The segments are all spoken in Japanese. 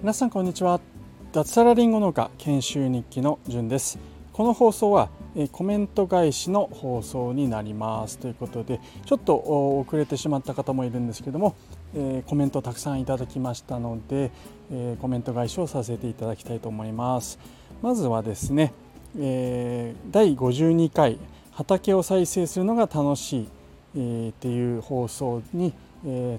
皆さんこんにちは。脱サラリンゴ農家研修日記のじゅんです。この放送はコメント返しの放送になります。ということでちょっと遅れてしまった方もいるんですけどもコメントたくさんいただきましたのでコメント返しをさせていただきたいと思います。まずはですね第52回畑を再生するのが楽しい。っていう放送に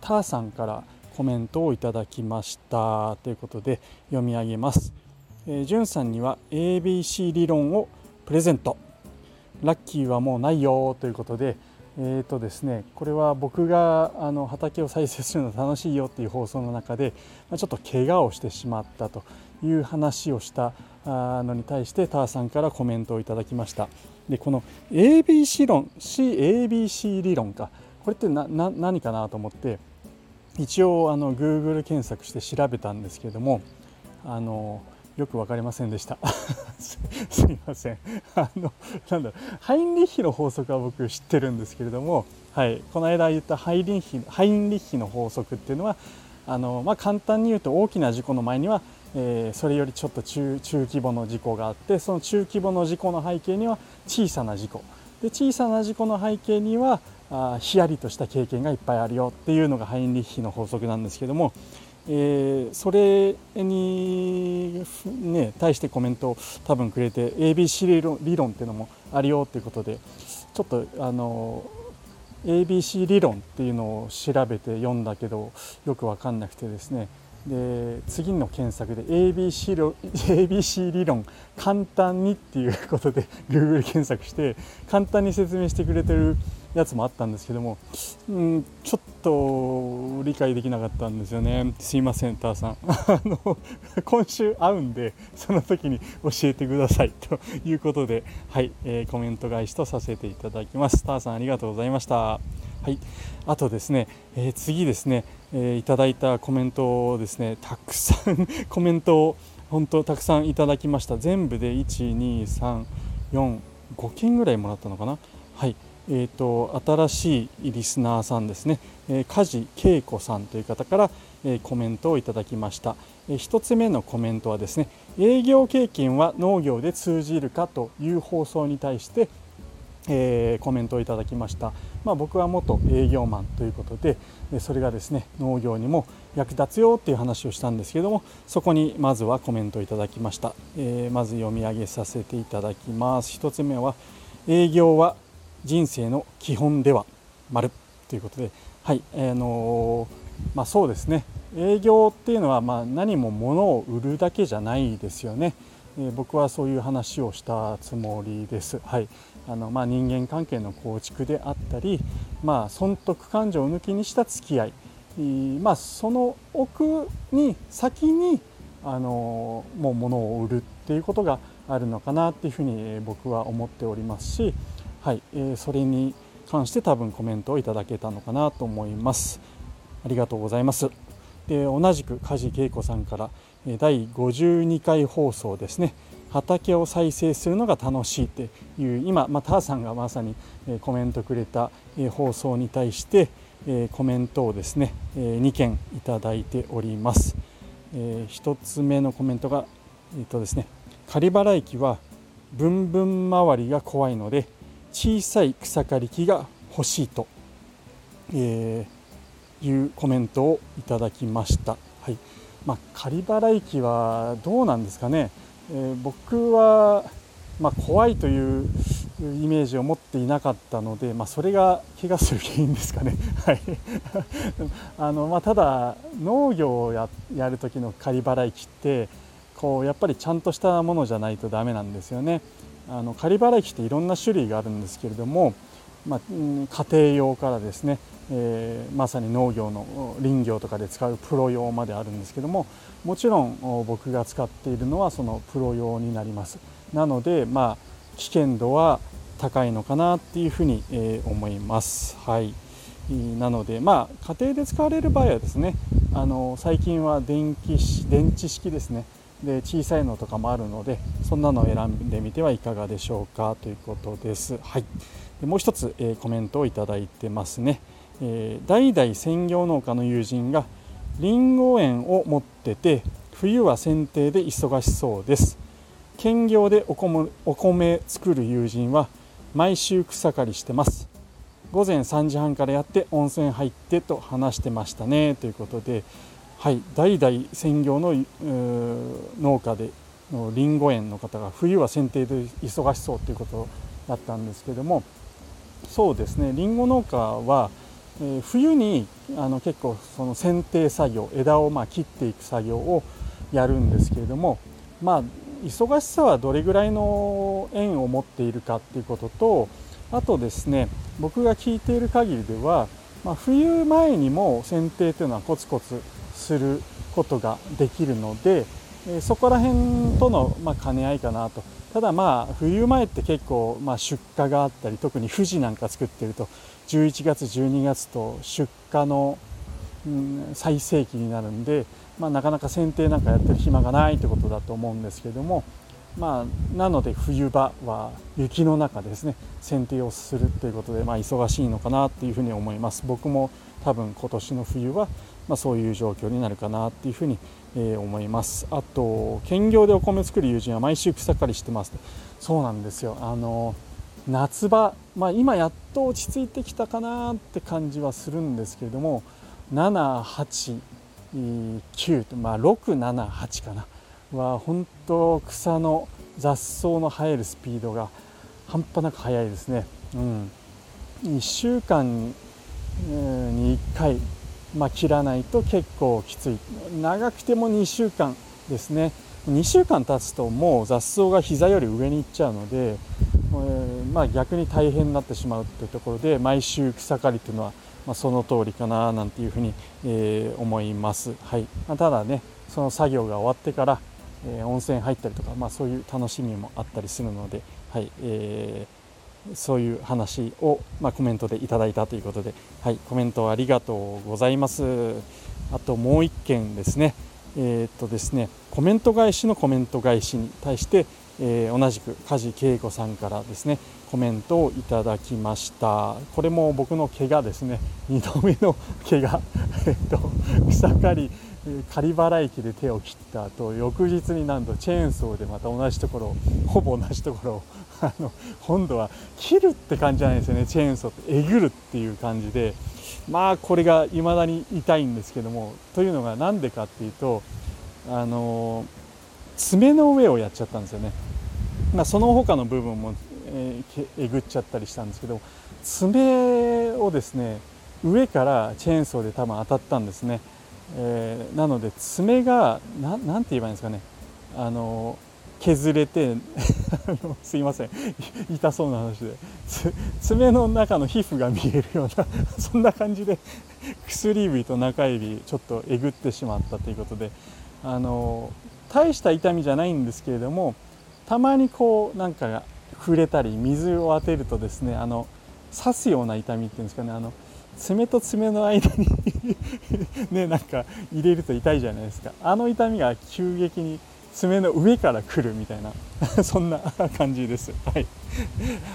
ターさんからコメントをいただきました。ということで読み上げます。えじゅんさんには ABC 理論をプレゼント。ラッキーはもうないよ。ということでえーとですね、これは僕があの畑を再生するの楽しいよっていう放送の中でちょっと怪我をしてしまったという話をしたのに対してターさんからコメントをいただきました。でこの ABC 論 CABC 理論か。これって何かなと思って一応あの Google 検索して調べたんですけれどもあのよく分かりませんでした。すいません。あのなんだハインリッヒの法則は僕知ってるんですけれども、はい、この間言ったハイリンヒハインリッヒの法則っていうのはあの、まあ、簡単に言うと大きな事故の前には、えー、それよりちょっと中規模の事故があってその中規模の事故の背景には小さな事故。で小さな事故の背景にはあヒヤリとした経験がいっぱいあるよっていうのがハインリッヒの法則なんですけども、えー、それに、ね、対してコメントを多分くれて ABC 理論理論っていうのもあるよっていうことでちょっとあの ABC 理論っていうのを調べて読んだけどよく分かんなくてですね。で次の検索で ABC ABC 理論簡単にっていうことで Google 検索して簡単に説明してくれてるやつもあったんですけども、うん、ちょっと理解できなかったんですよね。すいませんターさん。あの今週会うんでその時に教えてください。ということではい、えー、コメント返しとさせていただきます。ターさんありがとうございました。はい。あとですね、えー、次ですね、えー、いただいたコメントをですねたくさん コメントを本当たくさんいただきました。全部で12345件ぐらいもらったのかな。はい。えーと、新しいリスナーさんですね、えー、梶恵子さんという方から、えー、コメントをいただきました、えー、1つ目のコメントはですね営業経験は農業で通じるかという放送に対して、えー、コメントをいただきました、まあ、僕は元営業マンということでそれがですね農業にも役立つよっていう話をしたんですけどもそこにまずはコメントをいただきました、えー、まず読み上げさせていただきます。1つ目は営業は人生の基本では丸ということで、はいあのまあ、そうですね。営業っていうのはま何も物を売るだけじゃないですよね、え、僕はそういう話をしたつもりです。はい。あのまあ、人間関係の構築であったり、まあ、損得感情を抜きにした付き合い、まあ、その奥に先にあのもう物を売るっていうことがあるのかなっていうふうに僕は思っておりますし、はい、えー、それに関して多分コメントをいただけたのかなと思います。ありがとうございます。で同じく梶恵子さんから第52回放送ですね。畑を再生するのが楽しいっていう今、まあ、ターさんがまさにコメントくれた放送に対してコメントをですね2件いただいております。1つ目のコメントがえっとですね仮払い機はブンブン周りが怖いので小さい草刈り機が欲しいと、えー、いうコメントをいただきました。はいまあ、仮払い機はどうなんですかね、えー、僕は、まあ、怖いというイメージを持っていなかったので、まあ、それが怪我する原因ですかね。はい あのまあ、ただ農業をややる時の仮払い機ってこうやっぱりちゃんとしたものじゃないとダメなんですよね。あの仮払い機っていろんな種類があるんですけれども、まあ、家庭用からですね、えー、まさに農業の林業とかで使うプロ用まであるんですけどももちろん僕が使っているのはそのプロ用になります。なのでまあ危険度は高いのかなっていうふうに、えー、思います。はい。なのでまあ家庭で使われる場合はですねあの最近は電気電池式ですね。で小さいのとかもあるのでそんなのを選んでみてはいかがでしょうかということです。はい、でもう一つ、えー、コメントをいただいてますね。えー、代々専業農家の友人がりんご園を持ってて冬は剪定で忙しそうです。兼業でお米お米作る友人は毎週草刈りしてます。午前3時半からやって温泉入ってと話してましたね。ということではい代々専業の農家でのりんご園の方が冬は剪定で忙しそうということだったんですけどもそうですねりんご農家は、冬にあの結構その剪定作業枝をまあ切っていく作業をやるんですけれどもまあ忙しさはどれぐらいの縁を持っているかっていうこととあとですね僕が聞いている限りでは、まあ、冬前にも剪定というのはコツコツすることができるのでそこら辺とのま兼ね合いかなと。ただまあ冬前って結構ま出荷があったり特に富士なんか作ってると11月12月と出荷の最盛期になるんでまあ、なかなか剪定なんかやってる暇がないってことだと思うんですけども、まあ、なので冬場は雪の中ですね剪定をするということで、まあ、忙しいのかなっていうふうに思います。僕も多分今年の冬は、まあ、そういう状況になるかなっていうふうに、えー、思います。あと兼業でお米作る友人は毎週草刈りしてますそうなんですよ。あの夏場、まあ、今やっと落ち着いてきたかなって感じはするんですけれども78 9と、まあ、678かな。は本当草の雑草の生えるスピードが半端なく速いですね、うん、1週間に1回、まあ、切らないと結構きつい。長くても2週間ですね。2週間経つともう雑草が膝より上に行っちゃうので、えー、まあ、逆に大変になってしまうというところで毎週草刈りというのはまあ、その通りかななんていうふうに、えー、思います、はい。ま、ただねその作業が終わってから、えー、温泉入ったりとか、まあ、そういう楽しみもあったりするので、はい。えー、そういう話を、まあ、コメントでいただいたということで、はい、コメントありがとうございます。あともう1件ですね。えー、っとですねコメント返しのコメント返しに対して、えー、同じく梶恵子さんからですねコメントをいただきました。これも僕の怪我ですね。2度目の怪我。えっと草刈り刈払機で手を切った後翌日になんとチェーンソーでまた同じところほぼ同じところを あの今度は切るって感じじゃないですよね。チェーンソーって。えぐるっていう感じで。まあこれが未だに痛いんですけども。というのが何でかっていうとあの爪の上をやっちゃったんですよね、まあ、その他の部分もええぐっちゃったりしたんですけど爪をですね上からチェーンソーで多分当たったんですね、えー、なので爪が何て言えばいいんですかね。あの削れて すいません。痛そうな話で。爪の中の皮膚が見えるような そんな感じで薬指と中指ちょっとえぐってしまったということで。あの大した痛みじゃないんですけれどもたまにこうなんか触れたり水を当てるとですねあの刺すような痛みっていうんですかね。あの爪と爪の間に ねなんか入れると痛いじゃないですか。あの痛みが急激に爪の上から来るみたいな そんな 感じです。はい。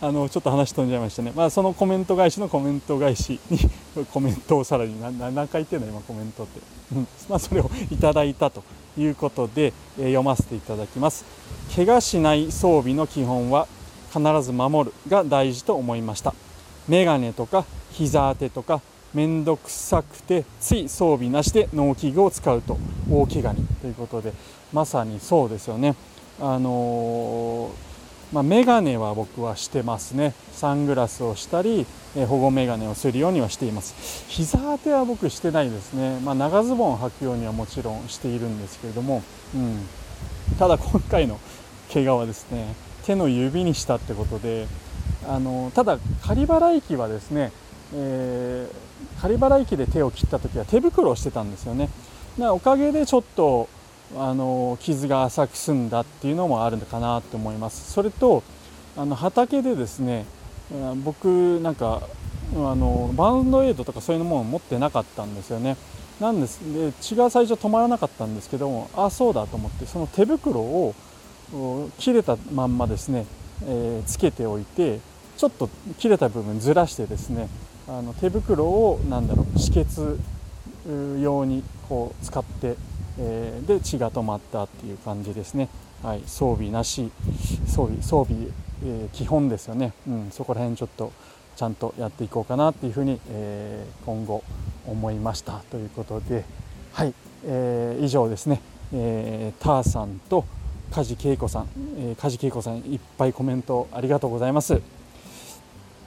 あのちょっと話飛んじゃいましたね。まあそのコメント返しのコメント返しに コメントをさらに何何回言ってんの？今コメントって。うん。まあそれをいただいたということで、えー、読ませていただきます。怪我しない装備の基本は必ず守るが大事と思いましたメガネとか膝当てとか面倒くさくてつい装備なしで農機具を使うと大怪我にということでまさにそうですよね。あの、まあ、メガネは僕はしてますね。サングラスをしたり、え保護メガネをするようにはしています。膝当ては僕してないですね、まあ、長ズボンを履くようにはもちろんしているんですけれども、うん、ただ今回の怪我はですね手の指にしたってことであのただ仮払い機はですね、えー、仮払い機で手を切った時は手袋をしてたんですよね。おかげでちょっとあの傷が浅く済んだっていうのもあるのかなと思います。それとあの畑でですね僕なんかあのバンドエイドとかそういうもの持ってなかったんですよね。なんですで血が最初止まらなかったんですけどもあそうだと思ってその手袋を切れたまんまですね、えー、つけておいてちょっと切れた部分ずらしてですね、あの手袋をなんだろう止血用にこう使って、えー、で血が止まったっていう感じですね、はい、装備なし。装備装備、えー、基本ですよね、うん、そこら辺ちょっとちゃんとやっていこうかなっていうふうに、えー、今後思いました。ということで。はい、えー、以上ですね、えー、ターさんと梶恵子さん、えー、梶恵子さんいっぱいコメントありがとうございます。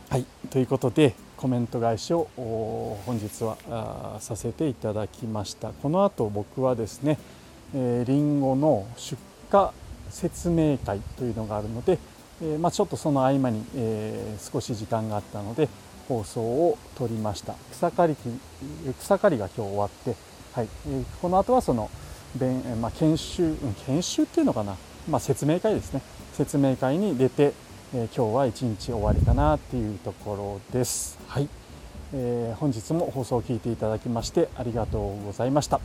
はい。ということでコメント返しを本日はさせていただきました。この後僕はですね、えー、リンゴの出荷説明会というのがあるので、え、まあ、ちょっとその合間に、え、少し時間があったので放送を取りました。草刈り草刈りが今日終わって、はい。え、この後はそのまあ、研修研修っていうのかな、まあ、説明会ですね。説明会に出て、え今日は一日終わりかなっていうところです。はい、えー、本日も放送を聞いていただきましてありがとうございました。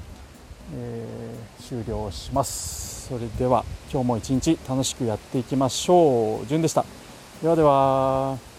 えー、終了します。それでは今日も一日楽しくやっていきましょう。じゅんでした。ではでは。